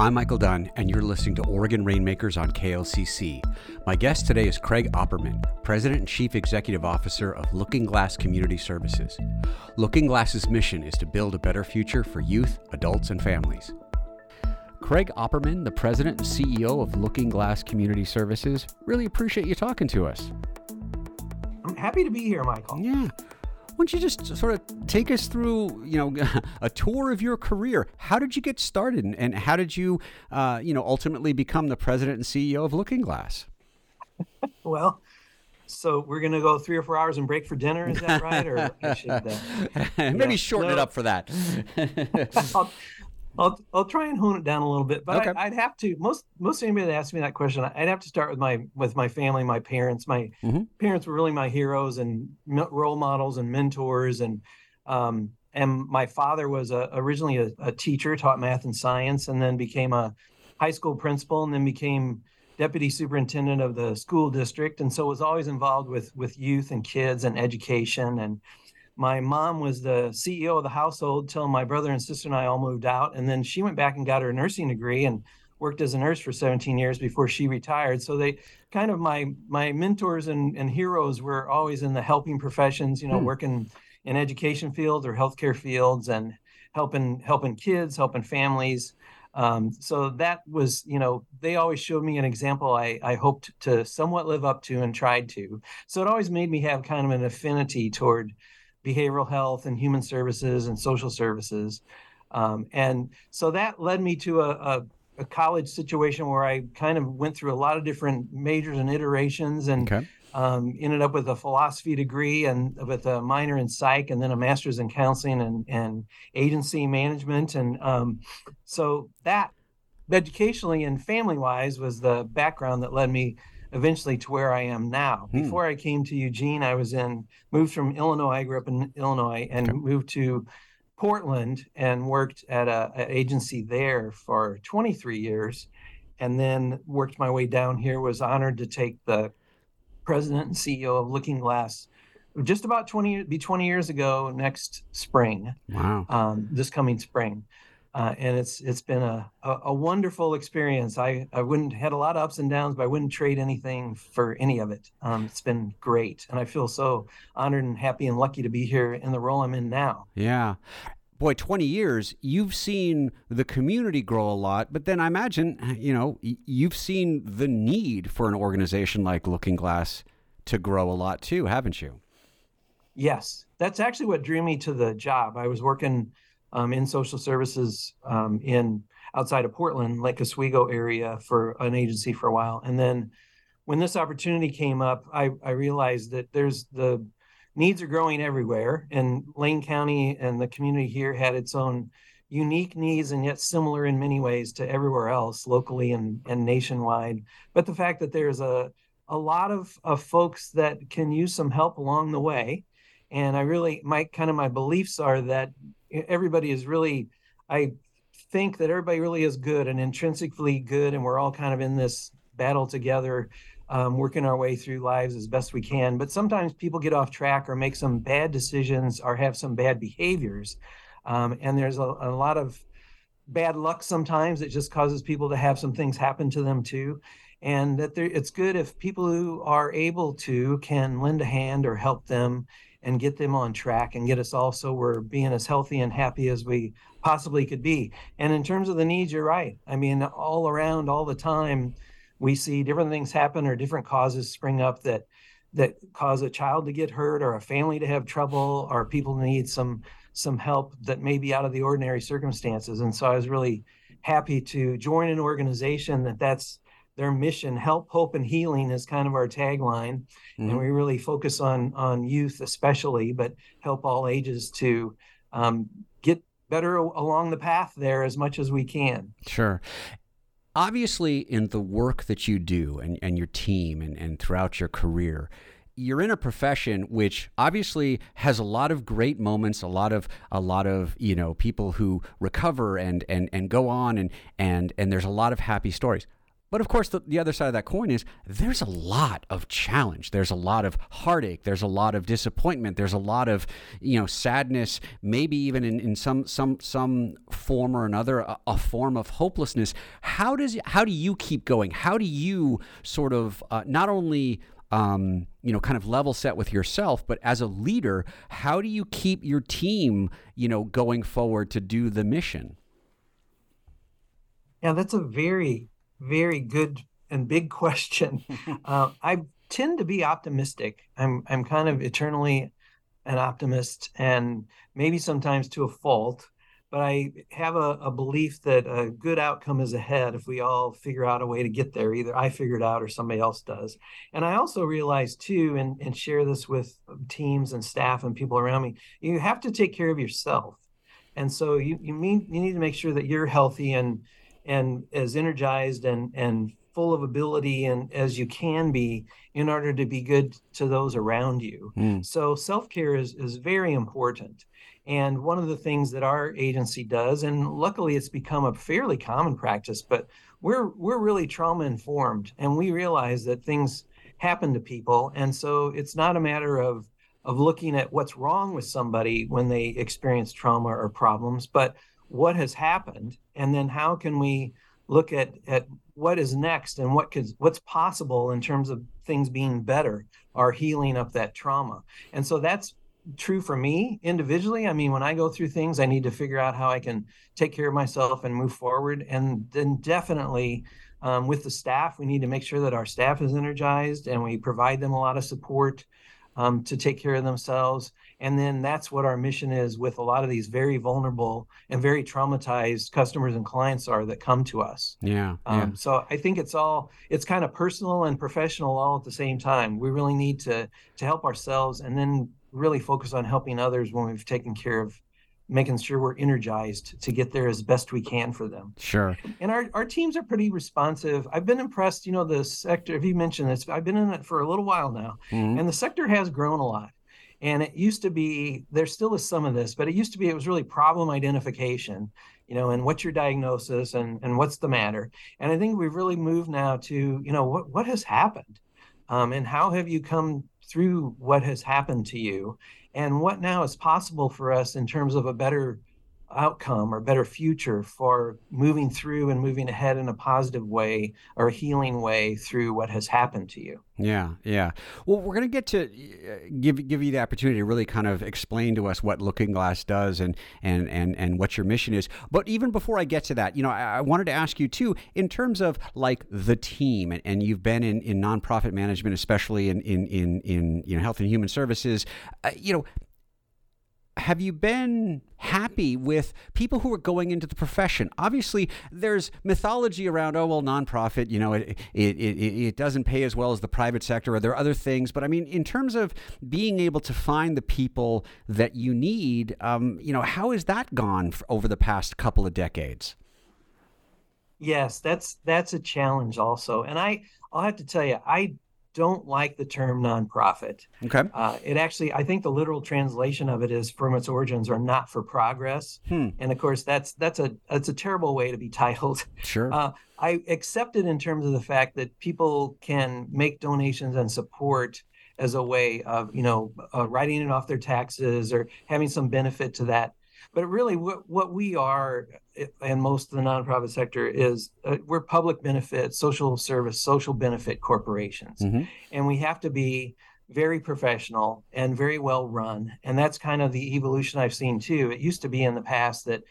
I'm Michael Dunn, and you're listening to Oregon Rainmakers on KLCC. My guest today is Craig Opperman, President and Chief Executive Officer of Looking Glass Community Services. Looking Glass's mission is to build a better future for youth, adults, and families. Craig Opperman, the President and CEO of Looking Glass Community Services, really appreciate you talking to us. I'm happy to be here, Michael. Yeah. Why don't you just sort of take us through, you know, a tour of your career? How did you get started, and, how did you, uh, you know, ultimately become the president and CEO of Looking Glass? well, so we're going to go three or four hours and break for dinner. Is that right? Or should, uh, maybe yeah, shorten no, it up for that. I'll, I'll I'll try and hone it down a little bit, but okay. I, would have to most most anybody that asks me that question, I'd have to start with my with my family, my parents. My mm-hmm. parents were really my heroes and role models and mentors, and um, and my father was a, originally a, a, teacher, taught math and science, and then became a high school principal, and then became deputy superintendent of the school district, and so was always involved with with youth and kids and education and my mom was the CEO of the household till my brother and sister and I all moved out. And then she went back and got her nursing degree and worked as a nurse for 17 years before she retired. So they kind of my my mentors and, and heroes were always in the helping professions, you know, hmm. working in education fields or healthcare fields and helping helping kids, helping families. Um, so that was, you know, they always showed me an example I, I hoped to somewhat live up to and tried to. So it always made me have kind of an affinity toward behavioral health and human services and social services. Um, and so that led me to a, a, a, college situation where I kind of went through a lot of different majors and iterations and okay. um, ended up with a philosophy degree and with a minor in psych and then a master's in counseling and, and agency management. And um, so that educationally and family wise was the background that led me eventually to where I am now. Hmm. Before I came to Eugene, I was in moved from Illinois. I grew up in Illinois and okay. moved to Portland and worked at a, an agency there for 23 years, and then worked my way down here. Was honored to take the president and CEO of Looking Glass just about 20 be 20 years ago next spring wow um, this coming spring uh, and it's it's been a, a, a, wonderful experience. I, I wouldn't had a lot of ups and downs, but I wouldn't trade anything for any of it. Um, it's been great, and I feel so honored and happy and lucky to be here in the role I'm in now. Yeah. Boy, 20 years, you've seen the community grow a lot, but then I imagine, you know, you've seen the need for an organization like Looking Glass to grow a lot too, haven't you? Yes. That's actually what drew me to the job. I was working um, in social services um, in outside of Portland, Lake Oswego area for an agency for a while. And then when this opportunity came up, I, I realized that there's the needs are growing everywhere. And Lane County and the community here had its own unique needs and yet similar in many ways to everywhere else locally and, and nationwide. But the fact that there's a, a lot of, of folks that can use some help along the way. And I really, my kind of my beliefs are that everybody is really i think that everybody really is good and intrinsically good and we're all kind of in this battle together um, working our way through lives as best we can. But sometimes people get off track or make some bad decisions or have some bad behaviors um, and there's a, a lot of bad luck sometimes it just causes people to have some things happen to them too. And that it's good if people who are able to can lend a hand or help them and get them on track and get us all so we're being as healthy and happy as we possibly could be. And in terms of the needs, you're right. I mean, all around, all the time, we see different things happen or different causes spring up that that cause a child to get hurt or a family to have trouble or people need some some help that may be out of the ordinary circumstances. And so I was really happy to join an organization that that's their mission help hope and healing is kind of our tagline. Mm-hmm. and we really focus on on youth especially but help all ages to um, get better along the path there as much as we can. Sure. Obviously in the work that you do and, and your team and, and throughout your career you're in a profession which obviously has a lot of great moments, a lot of a lot of you know people who recover and and and go on and and and there's a lot of happy stories But of course, the, the other side of that coin is there's a lot of challenge. There's a lot of heartache. There's a lot of disappointment. There's a lot of, you know, sadness, maybe even in, in some some some form or another, a, a form of hopelessness. How does how do you keep going? How do you sort of uh, not only um, you know, kind of level set with yourself, but as a leader, how do you keep your team, you know, going forward to do the mission? Yeah, that's a very very good and big question. uh, I tend to be optimistic. I'm I'm kind of eternally an optimist, and maybe sometimes to a fault. But I have a, a belief that a good outcome is ahead if we all figure out a way to get there. Either I figure it out or somebody else does. And I also realize too, and, and share this with teams and staff and people around me, you have to take care of yourself. And so you you mean you need to make sure that you're healthy and and as energized and and full of ability and as you can be in order to be good to those around you. Mm. So self-care is is very important. And one of the things that our agency does, and luckily it's become a fairly common practice, but we're we're really trauma informed and we realize that things happen to people. And so it's not a matter of of looking at what's wrong with somebody when they experience trauma or problems, but what has happened and then how can we look at at what is next and what could what's possible in terms of things being better or healing up that trauma. And so that's true for me individually. I mean when i go through things i need to figure out how i can take care of myself and move forward. And then definitely um, with the staff we need to make sure that our staff is energized and we provide them a lot of support um, to take care of themselves. And then that's what our mission is with a lot of these very vulnerable and very traumatized customers and clients are that come to us. Yeah, um, yeah. So I think it's all it's kind of personal and professional all at the same time. We really need to to help ourselves and then really focus on helping others when we've taken care of making sure we're energized to get there as best we can for them. Sure. And our, our teams are pretty responsive. I've been impressed, you know, the sector, if you mentioned this, I've been in it for a little while now, mm-hmm. and the sector has grown a lot. And it used to be, there still is some of this, but it used to be, it was really problem identification, you know, and what's your diagnosis and, and what's the matter. And I think we've really moved now to, you know, what, what has happened? Um, and how have you come through what has happened to you? and what now is possible for us in terms of a better outcome or better future for moving through and moving ahead in a positive way or a healing way through what has happened to you. Yeah, yeah. Well, we're going to get to uh, give give you the opportunity to really kind of explain to us what Looking Glass does and and and and what your mission is. But even before I get to that, you know, I, I wanted to ask you too, in terms of like the team, and, and you've been in in nonprofit management, especially in in in in you know health and human services. Uh, you know, have you been happy with people who are going into the profession? Obviously, there's mythology around, oh, well, nonprofit, you know, it, it, it, it doesn't pay as well as the private sector, or there are other things. But I mean, in terms of being able to find the people that you need, um, you know, how has that gone over the past couple of decades? Yes, that's that's a challenge also. And I I'll have to tell you, I don't like the term nonprofit. Okay. Uh, it actually, I think the literal translation of it is from its origins are not for progress. Hmm. And of course, that's that's a that's a terrible way to be titled. Sure. Uh, I accept it in terms of the fact that people can make donations and support as a way of you know uh, writing it off their taxes or having some benefit to that but really, what, what we are, and most of the nonprofit sector is, uh, we're public benefit, social service, social benefit corporations, mm-hmm. and we have to be very professional and very well run. And that's kind of the evolution I've seen too. It used to be in the past that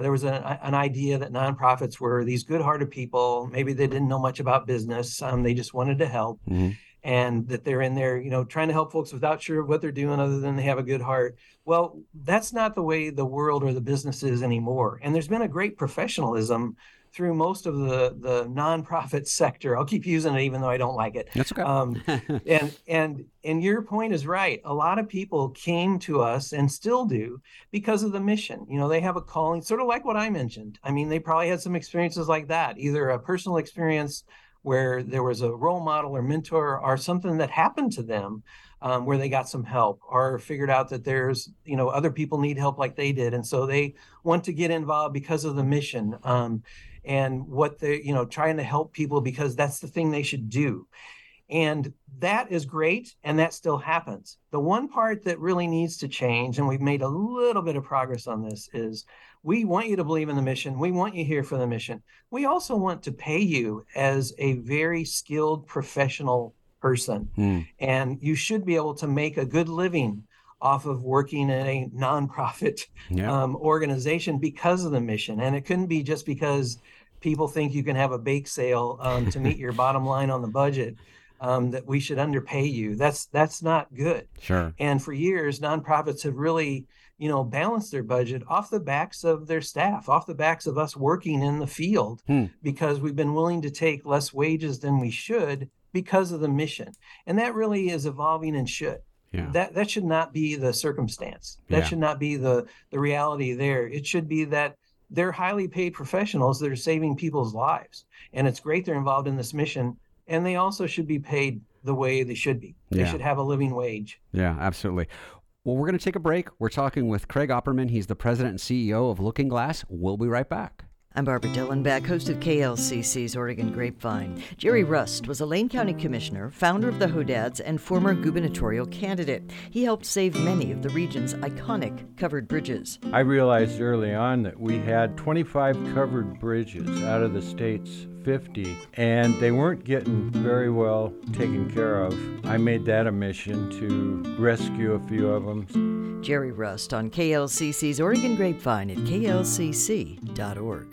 there was a, an idea that nonprofits were these good-hearted people. Maybe they didn't know much about business. Um, they just wanted to help. Mm-hmm and that they're in there, you know, trying to help folks without sure what they're doing other than they have a good heart. Well, that's not the way the world or the business is anymore. And there's been a great professionalism through most of the the nonprofit sector. I'll keep using it even though I don't like it. That's okay. Um, and and and your point is right. A lot of people came to us and still do because of the mission. You know, they have a calling, sort of like what I mentioned. I mean, they probably had some experiences like that, either a personal experience where there was a role model or mentor or something that happened to them um, where they got some help or figured out that there's you know other people need help like they did. And so they want to get involved because of the mission um, and what they you know trying to help people because that's the thing they should do. And that is great and that still happens. The one part that really needs to change and we've made a little bit of progress on this is we want you to believe in the mission. We want you here for the mission. We also want to pay you as a very skilled professional person. Hmm. And you should be able to make a good living off of working in a nonprofit yeah. um, organization because of the mission. And it couldn't be just because people think you can have a bake sale um, to meet your bottom line on the budget. Um, that we should underpay you. That's that's not good. Sure. And for years, nonprofits have really you know, balance their budget off the backs of their staff, off the backs of us working in the field, hmm. because we've been willing to take less wages than we should because of the mission. And that really is evolving and should. Yeah. That that should not be the circumstance. That yeah. should not be the the reality there. It should be that they're highly paid professionals that are saving people's lives. And it's great they're involved in this mission. And they also should be paid the way they should be. They yeah. should have a living wage. Yeah, absolutely. Well, we're going to take a break. We're talking with Craig Opperman. He's the president and CEO of Looking Glass. We'll be right back. I'm Barbara Dillenbach, host of KLCC's Oregon Grapevine. Jerry Rust was a Lane County Commissioner, founder of the Hoedads, and former gubernatorial candidate. He helped save many of the region's iconic covered bridges. I realized early on that we had 25 covered bridges out of the state's 50, and they weren't getting very well taken care of. I made that a mission to rescue a few of them. Jerry Rust on KLCC's Oregon Grapevine at klcc.org.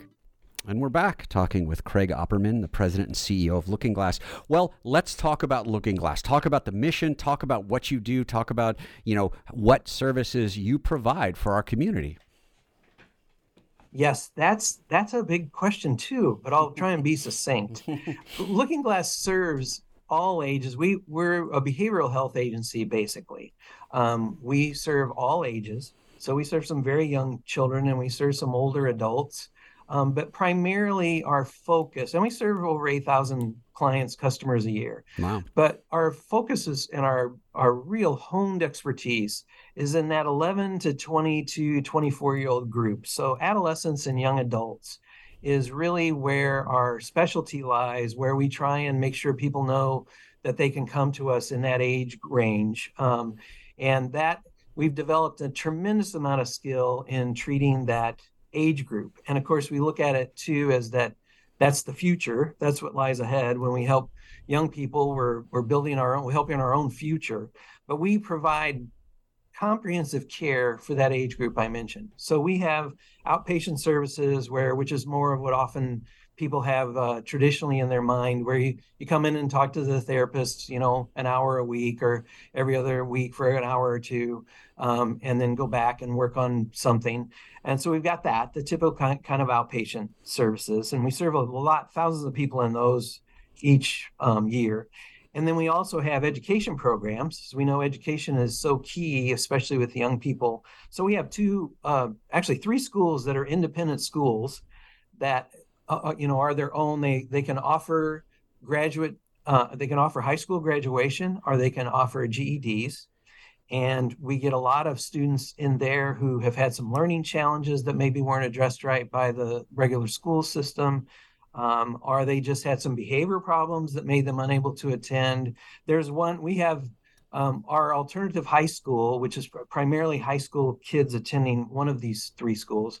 And we're back talking with Craig Opperman, the president and CEO of Looking Glass. Well, let's talk about Looking Glass. Talk about the mission, talk about what you do, talk about, you know, what services you provide for our community. Yes, that's that's a big question too, but I'll try and be succinct. Looking Glass serves all ages. We we're a behavioral health agency basically. Um, we serve all ages, so we serve some very young children and we serve some older adults. Um, but primarily our focus, and we serve over 8,000 clients, customers a year. Wow. But our focus is and our, our real honed expertise is in that 11 to 22, 24 year old group. So adolescents and young adults is really where our specialty lies, where we try and make sure people know that they can come to us in that age range. Um, and that we've developed a tremendous amount of skill in treating that age group. And of course, we look at it too as that that's the future. That's what lies ahead when we help young people. We're we're building our own, we're helping our own future. But we provide comprehensive care for that age group I mentioned. So we have outpatient services where, which is more of what often people have uh, traditionally in their mind, where you, you come in and talk to the therapist, you know, an hour a week or every other week for an hour or two, um, and then go back and work on something. And so we've got that, the typical kind, kind of outpatient services, and we serve a lot, thousands of people in those each um, year. And then we also have education programs. We know education is so key, especially with young people. So we have two, uh, actually three schools that are independent schools that, uh, uh, you know, are their own. They they can offer graduate, uh, they can offer high school graduation, or they can offer GEDs. And we get a lot of students in there who have had some learning challenges that maybe weren't addressed right by the regular school system um, or they just had some behavior problems that made them unable to attend. There's one, we have um, our alternative high school, which is primarily high school kids attending one of these three schools.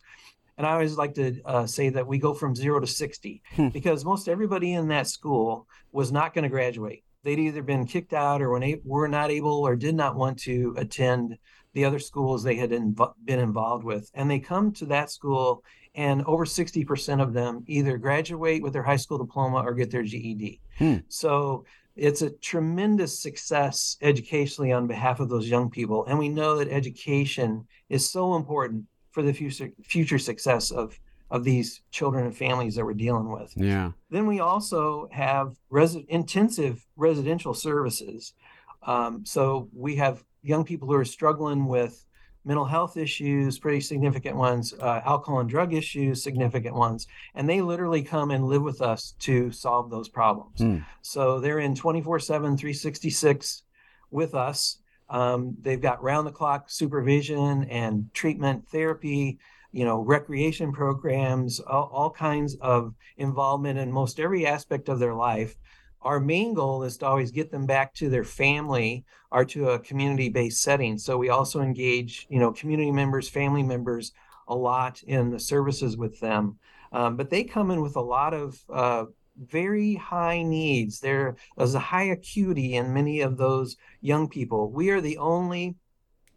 And I always like to uh, say that we go from zero to 60 hmm. because most everybody in that school was not going to graduate. They'd either been kicked out or were not able or did not want to attend the other schools they had inv- been involved with. And they come to that school and over 60% of them either graduate with their high school diploma or get their GED. Hmm. So it's a tremendous success educationally on behalf of those young people. And we know that education is so important for the future future success of of these children and families that we're dealing with. Yeah. Then we also have res- intensive residential services. Um, so we have young people who are struggling with mental health issues, pretty significant ones, uh, alcohol and drug issues, significant ones. And they literally come and live with us to solve those problems. Mm. So they're in 24 7, 366 with us. Um, they've got round the clock supervision and treatment therapy, you know, recreation programs, all, all kinds of involvement in most every aspect of their life our main goal is to always get them back to their family or to a community-based setting. So we also engage, you know, community members, family members a lot in the services with them. Um, but they come in with a lot of uh, very high needs. There is a high acuity in many of those young people. We are the only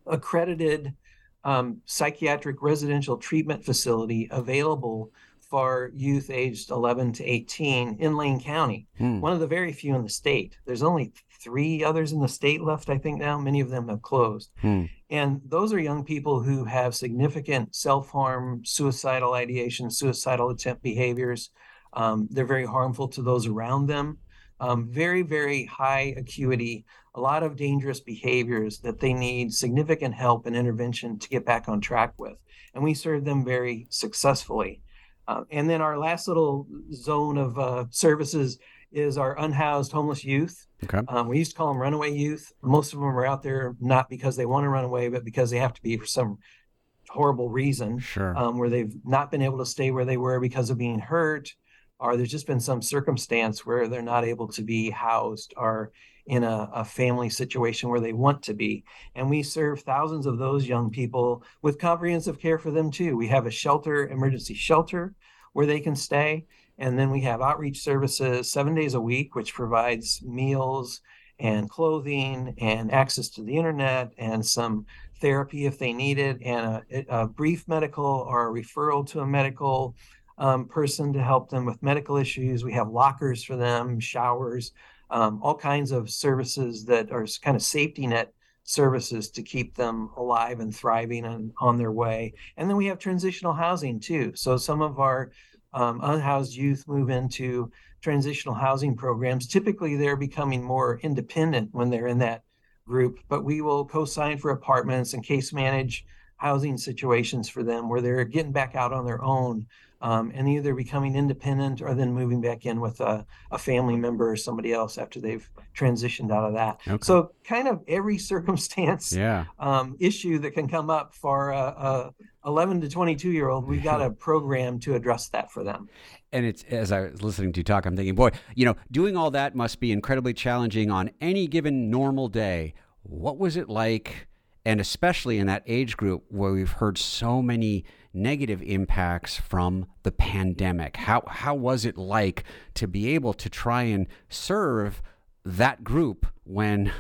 accredited um, psychiatric residential treatment facility available for youth aged 11 to 18 in Lane County, hmm. one of the very few in the state. There's only three others in the state left, I think, now. Many of them have closed. Hmm. And those are young people who have significant self harm, suicidal ideation, suicidal attempt behaviors. Um, they're very harmful to those around them. Um, very, very high acuity, a lot of dangerous behaviors that they need significant help and intervention to get back on track with. And we serve them very successfully. Uh, and then our last little zone of uh, services is our unhoused homeless youth. Okay. Um, we used to call them runaway youth. Most of them are out there not because they want to run away, but because they have to be for some horrible reason. Sure. Um, where they've not been able to stay where they were because of being hurt, or there's just been some circumstance where they're not able to be housed or in a, a, family situation where they want to be. And we serve thousands of those young people with comprehensive care for them too. We have a shelter, emergency shelter, where they can stay. And then we have outreach services seven days a week, which provides meals and clothing and access to the internet and some therapy if they need it, and a, a brief medical or a referral to a medical um, person to help them with medical issues. We have lockers for them, showers, um, all kinds of services that are kind of safety net services to keep them alive and thriving and on their way. And then we have transitional housing too. So some of our um, unhoused youth move into transitional housing programs. Typically, they're becoming more independent when they're in that group, but we will co sign for apartments and case manage housing situations for them where they're getting back out on their own um, and either becoming independent or then moving back in with a, a family member or somebody else after they've transitioned out of that. Okay. So, kind of every circumstance yeah. um, issue that can come up for a, a 11 to 22 year old, we've got a program to address that for them. And it's as I was listening to you talk, I'm thinking, boy, you know, doing all that must be incredibly challenging on any given normal day. What was it like? And especially in that age group where we've heard so many negative impacts from the pandemic. How how was it like to be able to try and serve that group when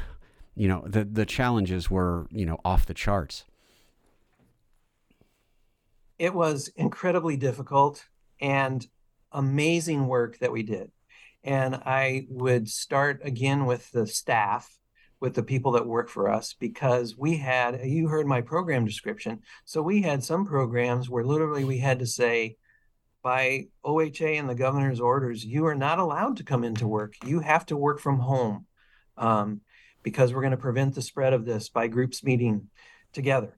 you know the the challenges were you know off the charts? It was incredibly difficult and amazing work that we did. And I would start again with the staff with the people that work for us because we had you heard my program description. So we had some programs where literally we had to say by OHA and the governor's orders you are not allowed to come into work. You have to work from home um, because we're going to prevent the spread of this by groups meeting together.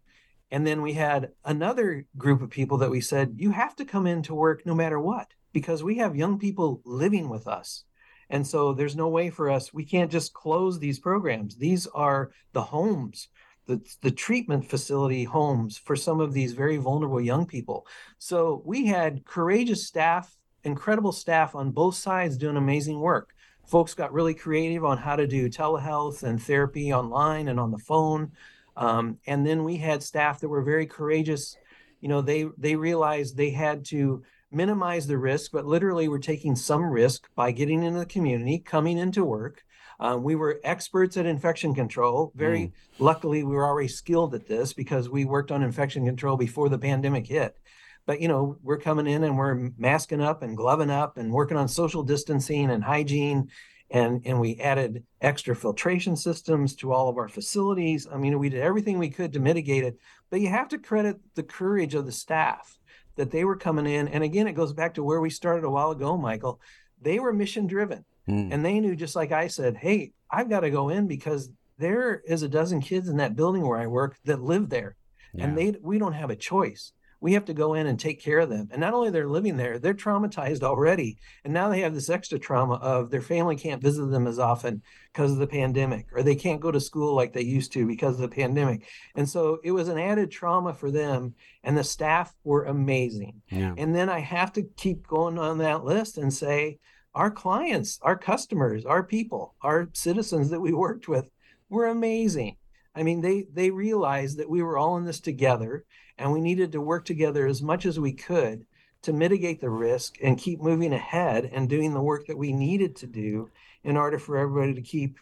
And then we had another group of people that we said you have to come into work no matter what because we have young people living with us and so there's no way for us, we can't just close these programs. These are the homes, the, the treatment facility homes for some of these very vulnerable young people. So we had courageous staff, incredible staff on both sides doing amazing work. Folks got really creative on how to do telehealth and therapy online and on the phone. Um, and then we had staff that were very courageous. You know, they they realized they had to minimize the risk, but literally we're taking some risk by getting into the community, coming into work. Um, we were experts at infection control. Very mm. luckily, we were already skilled at this because we worked on infection control before the pandemic hit. But you know, we're coming in and we're masking up and gloving up and working on social distancing and hygiene, and and we added extra filtration systems to all of our facilities. I mean, we did everything we could to mitigate it. But you have to credit the courage of the staff that they were coming in. And again, it goes back to where we started a while ago, Michael. They were mission driven mm. and they knew, just like I said, hey, I've got to go in because there is a dozen kids in that building where I work that live there. yeah. and they we don't have a choice we have to go in and take care of them. And not only they're living there, they're traumatized already. And now they have this extra trauma of their family can't visit them as often because of the pandemic, or they can't go to school like they used to because of the pandemic. And so it was an added trauma for them. And the staff were amazing. Yeah. And then I have to keep going on that list and say, our clients, our customers, our people, our citizens that we worked with were amazing. I mean, they they realized that we were all in this together and we needed to work together as much as we could to mitigate the risk and keep moving ahead and doing the work that we needed to do in order for everybody to keep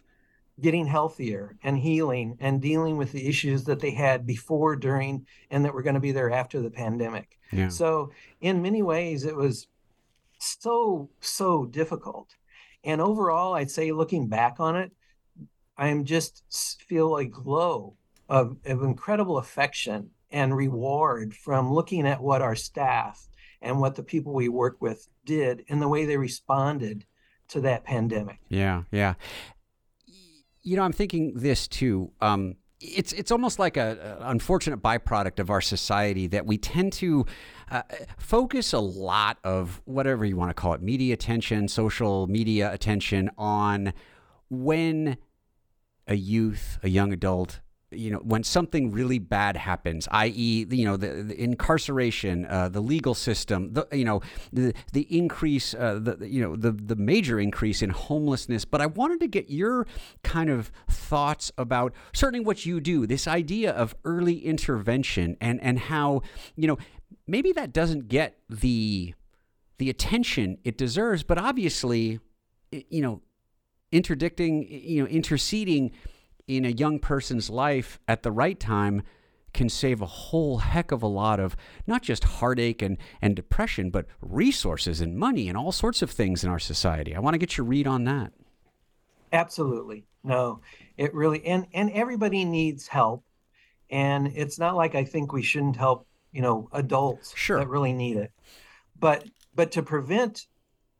getting healthier and healing and dealing with the issues that they had before, during, and that were going to be there after the pandemic. Yeah. So, in many ways, it was so, so difficult. And overall, I'd say looking back on it, I'm just feel a glow of, of incredible affection and reward from looking at what our staff and what the people we work with did and the way they responded to that pandemic. Yeah, yeah. You know, I'm thinking this too. Um, it's it's almost like a, a, unfortunate byproduct of our society that we tend to uh, focus a lot of whatever you want to call it, media attention, social media attention on when a youth, a young adult you know when something really bad happens i.e you know the, the incarceration uh, the legal system the you know the the increase uh, the you know the the major increase in homelessness. But i wanted to get your kind of thoughts about certainly what you do this idea of early intervention and and how you know maybe that doesn't get the the attention it deserves but obviously you know interdicting you know interceding in a young person's life at the right time can save a whole heck of a lot of not just heartache and, and depression, but resources and money and all sorts of things in our society. I want to get your read on that. Absolutely. No, it really and and everybody needs help. And it's not like I think we shouldn't help, you know, adults sure. that really need it. But but to prevent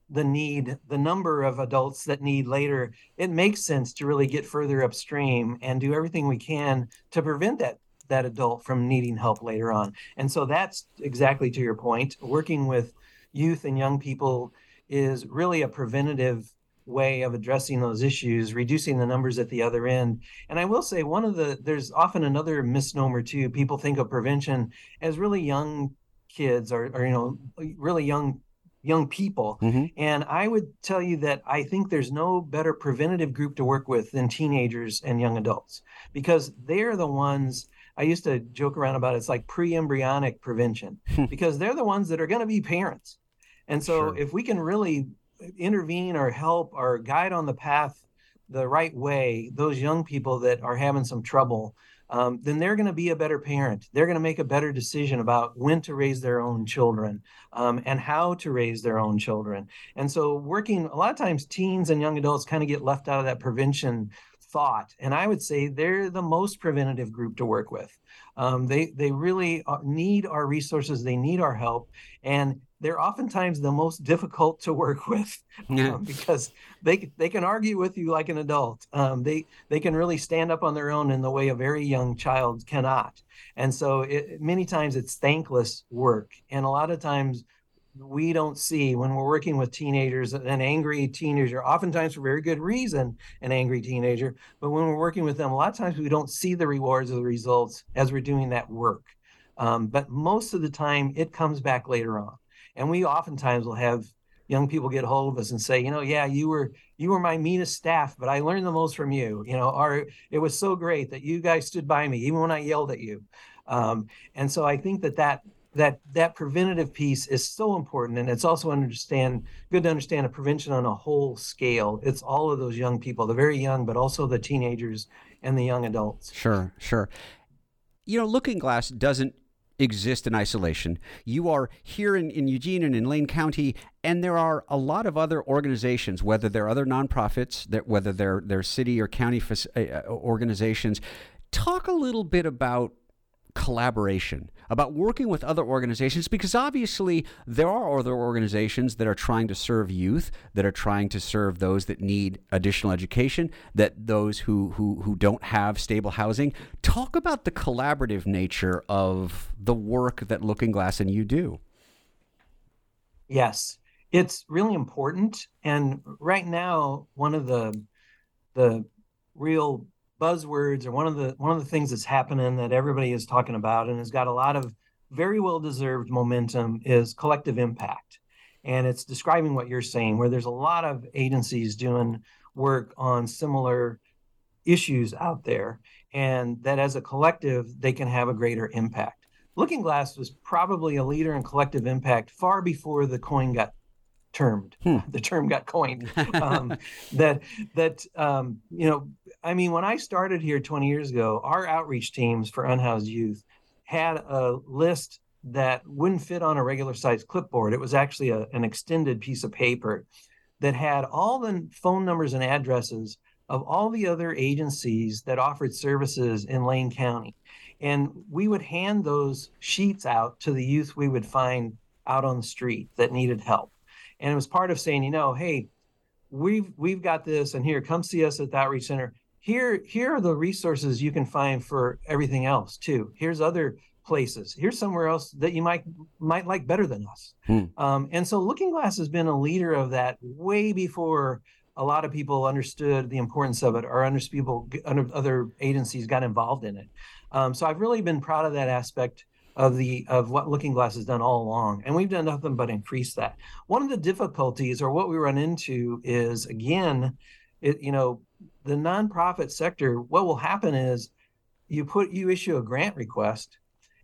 the need, the number of adults that need later, it makes sense to really get further upstream and do everything we can to prevent that that adult from needing help later on. And so that's exactly to your point. Working with youth and young people is really a preventative way of addressing those issues, reducing the numbers at the other end. And I will say one of the there's often another misnomer too. People think of prevention as really young kids or, or you know really young young people. Mm-hmm. And I would tell you that I think there's no better preventative group to work with than teenagers and young adults because they're the ones. I used to joke around about it. it's like pre-embryonic prevention hmm. because they're the ones that are going to be parents. And so sure. if we can really intervene or help or guide on the path the right way those young people that are having some trouble um, then they're going to be a better parent. They're going to make a better decision about when to raise their own children um, and how to raise their own children. And so, working a lot of times, teens and young adults kind of get left out of that prevention thought. And I would say they're the most preventative group to work with. Um, they they really need our resources. They need our help, and they're oftentimes the most difficult to work with yeah. um, because they they can argue with you like an adult. Um, they they can really stand up on their own in the way a very young child cannot. And so it, many times it's thankless work, and a lot of times we don't see when we're working with teenagers an angry teenager oftentimes for very good reason an angry teenager but when we're working with them a lot of times we don't see the rewards or the results as we're doing that work um, but most of the time it comes back later on and we oftentimes will have young people get hold of us and say, you know, yeah, you were you were my meanest staff, but I learned the most from you. You know, or it was so great that you guys stood by me even when I yelled at you. Um, and so I think that that that that preventative piece is so important, and it's also understand good to understand a prevention on a whole scale. It's all of those young people, the very young, but also the teenagers and the young adults. Sure, sure. You know, Looking Glass doesn't exist in isolation. You are here in, in Eugene and in Lane County, and there are a lot of other organizations, whether they're other nonprofits, that whether they're they're city or county uh, uh, organizations. Talk a little bit about collaboration, about working with other organizations, because obviously there are other organizations that are trying to serve youth, that are trying to serve those that need additional education, that those who, who, who don't have stable housing. Talk about the collaborative nature of the work that Looking Glass and you do. Yes, it's really important. And right now, one of the the real buzzwords or one of the one of the things that's happening that everybody is talking about and has got a lot of very well deserved momentum is collective impact. And it's describing what you're saying, where there's a lot of agencies doing work on similar issues out there, and that as a collective, they can have a greater impact. Looking Glass was probably a leader in collective impact far before the coin got termed. Hmm. The term got coined. Um, that that um, you know, I mean, when I started here 20 years ago, our outreach teams for unhoused youth had a list that wouldn't fit on a regular sized clipboard. It was actually a, an extended piece of paper that had all the phone numbers and addresses of all the other agencies that offered services in Lane County. And we would hand those sheets out to the youth we would find out on the street that needed help. And it was part of saying, you know, hey, we've we've got this, and here, come see us at the outreach center. Here, here are the resources you can find for everything else too. Here's other places. Here's somewhere else that you might might like better than us. Hmm. Um, and so, Looking Glass has been a leader of that way before a lot of people understood the importance of it, or under people, other agencies got involved in it. Um, so I've really been proud of that aspect of the of what Looking Glass has done all along, and we've done nothing but increase that. One of the difficulties, or what we run into, is again, it, you know, the nonprofit sector. What will happen is you put you issue a grant request,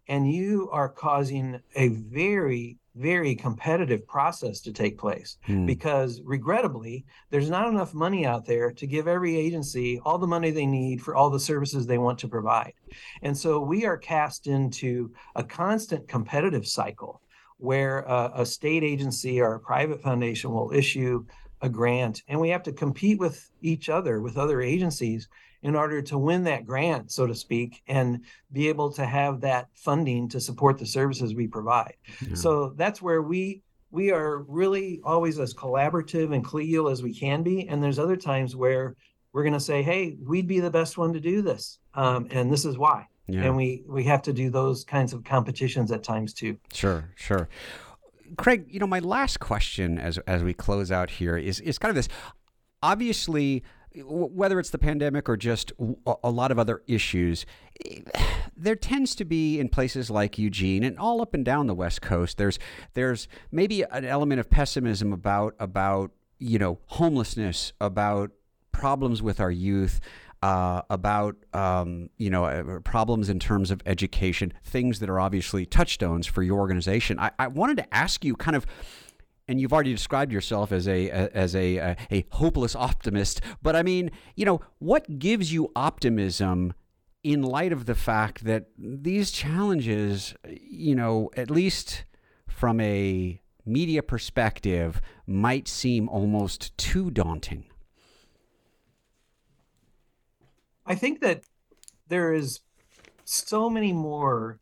and you are causing a very very competitive process to take place hmm. because regrettably there's not enough money out there to give every agency all the money they need for all the services they want to provide and so we are cast into a constant competitive cycle where a, a state agency or a private foundation will issue a grant and we have to compete with each other with other agencies in order to win that grant, so to speak, and be able to have that funding to support the services we provide. Yeah. So that's where we we are really always as collaborative and collegial as we can be. And there's other times where we're going to say, "Hey, we'd be the best one to do this, um, and this is why." Yeah. And we we have to do those kinds of competitions at times too. Sure, sure. Craig, you know, my last question as as we close out here is is kind of this. Obviously, whether it's the pandemic or just a lot of other issues, there tends to be in places like Eugene and all up and down the West Coast. There's there's maybe an element of pessimism about about you know homelessness, about problems with our youth. Uh, about um, you know uh, problems in terms of education, things that are obviously touchstones for your organization. I, I wanted to ask you, kind of, and you've already described yourself as a as a, a, a hopeless optimist. But I mean, you know, what gives you optimism in light of the fact that these challenges, you know, at least from a media perspective, might seem almost too daunting? I think that there is so many more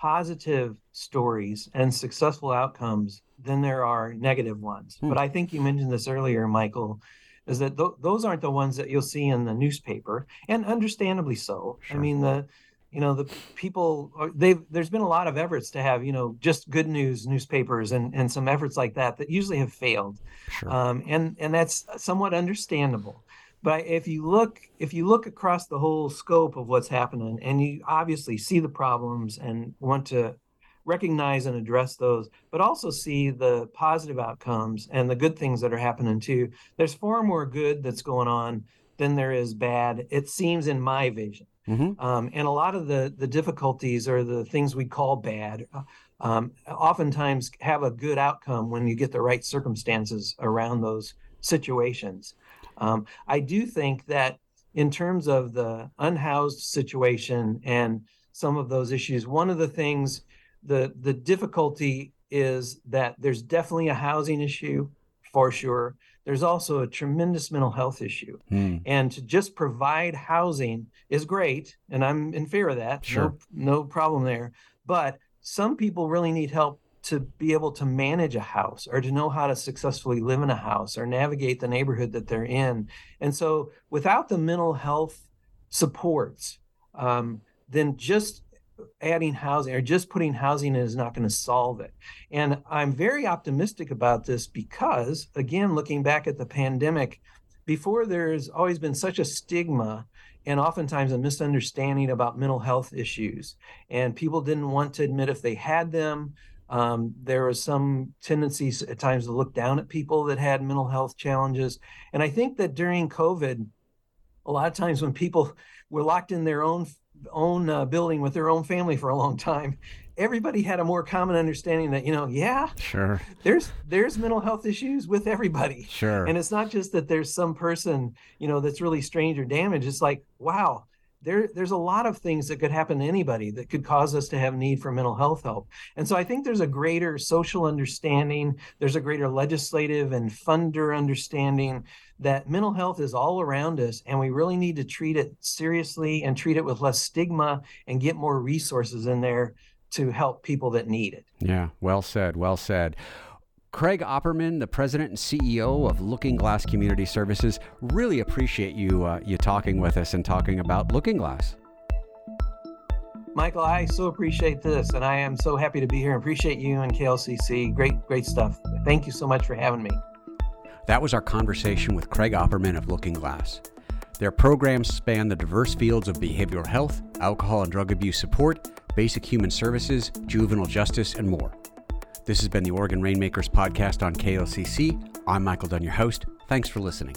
positive stories and successful outcomes than there are negative ones. Hmm. But I think you mentioned this earlier, Michael, is that th- those aren't the ones that you'll see in the newspaper, and understandably so. Sure. I mean, the you know the people they've there's been a lot of efforts to have you know just good news newspapers and and some efforts like that that usually have failed sure. um, and and that's somewhat understandable but if you look if you look across the whole scope of what's happening and you obviously see the problems and want to recognize and address those, but also see the positive outcomes and the good things that are happening too. There's far more good that's going on than there is bad. It seems in my vision. Mm-hmm. Um, and a lot of the the difficulties or the things we call bad uh, um, oftentimes have a good outcome when you get the right circumstances around those situations. Um, I do think that in terms of the unhoused situation and some of those issues, one of the things the the difficulty is that there's definitely a housing issue for sure. there's also a tremendous mental health issue. Mm. And to just provide housing is great. And I'm in favor of that. Sure. No, no problem there. But some people really need help to be able to manage a house or to know how to successfully live in a house or navigate the neighborhood that they're in. And so without the mental health supports, um, then just adding housing or just putting housing in is not going to solve it. And I'm very optimistic about this because, again, looking back at the pandemic, before there's always been such a stigma and oftentimes a misunderstanding about mental health issues. And people didn't want to admit if they had them. Um, there was some tendencies at times to look down at people that had mental health challenges. And I think that during COVID, a lot of times when people were locked in their own own uh, building with their own family for a long time everybody had a more common understanding that you know yeah sure. there's there's mental health issues with everybody. Sure. And it's not just that there's some person you know that's really strange or damaged. It's like wow there there's a lot of things that could happen to anybody that could cause us to have need for mental health help. And so i think there's a greater social understanding there's a greater legislative and funder understanding that mental health is all around us and we really need to treat it seriously and treat it with less stigma and get more resources in there to help people that need it yeah well said well said Craig Opperman, the president and CEO of Looking Glass Community Services, really appreciate you uh, you talking with us and talking about Looking Glass. Michael, I so appreciate this, and I am so happy to be here. and Appreciate you and KLCC. Great, great stuff. Thank you so much for having me. That was our conversation with Craig Opperman of Looking Glass. Their programs span the diverse fields of behavioral health, alcohol and drug abuse support, basic human services, juvenile justice, and more. This has been the Oregon Rainmakers podcast on KLCC. I'm Michael Dunn, your host. Thanks for listening.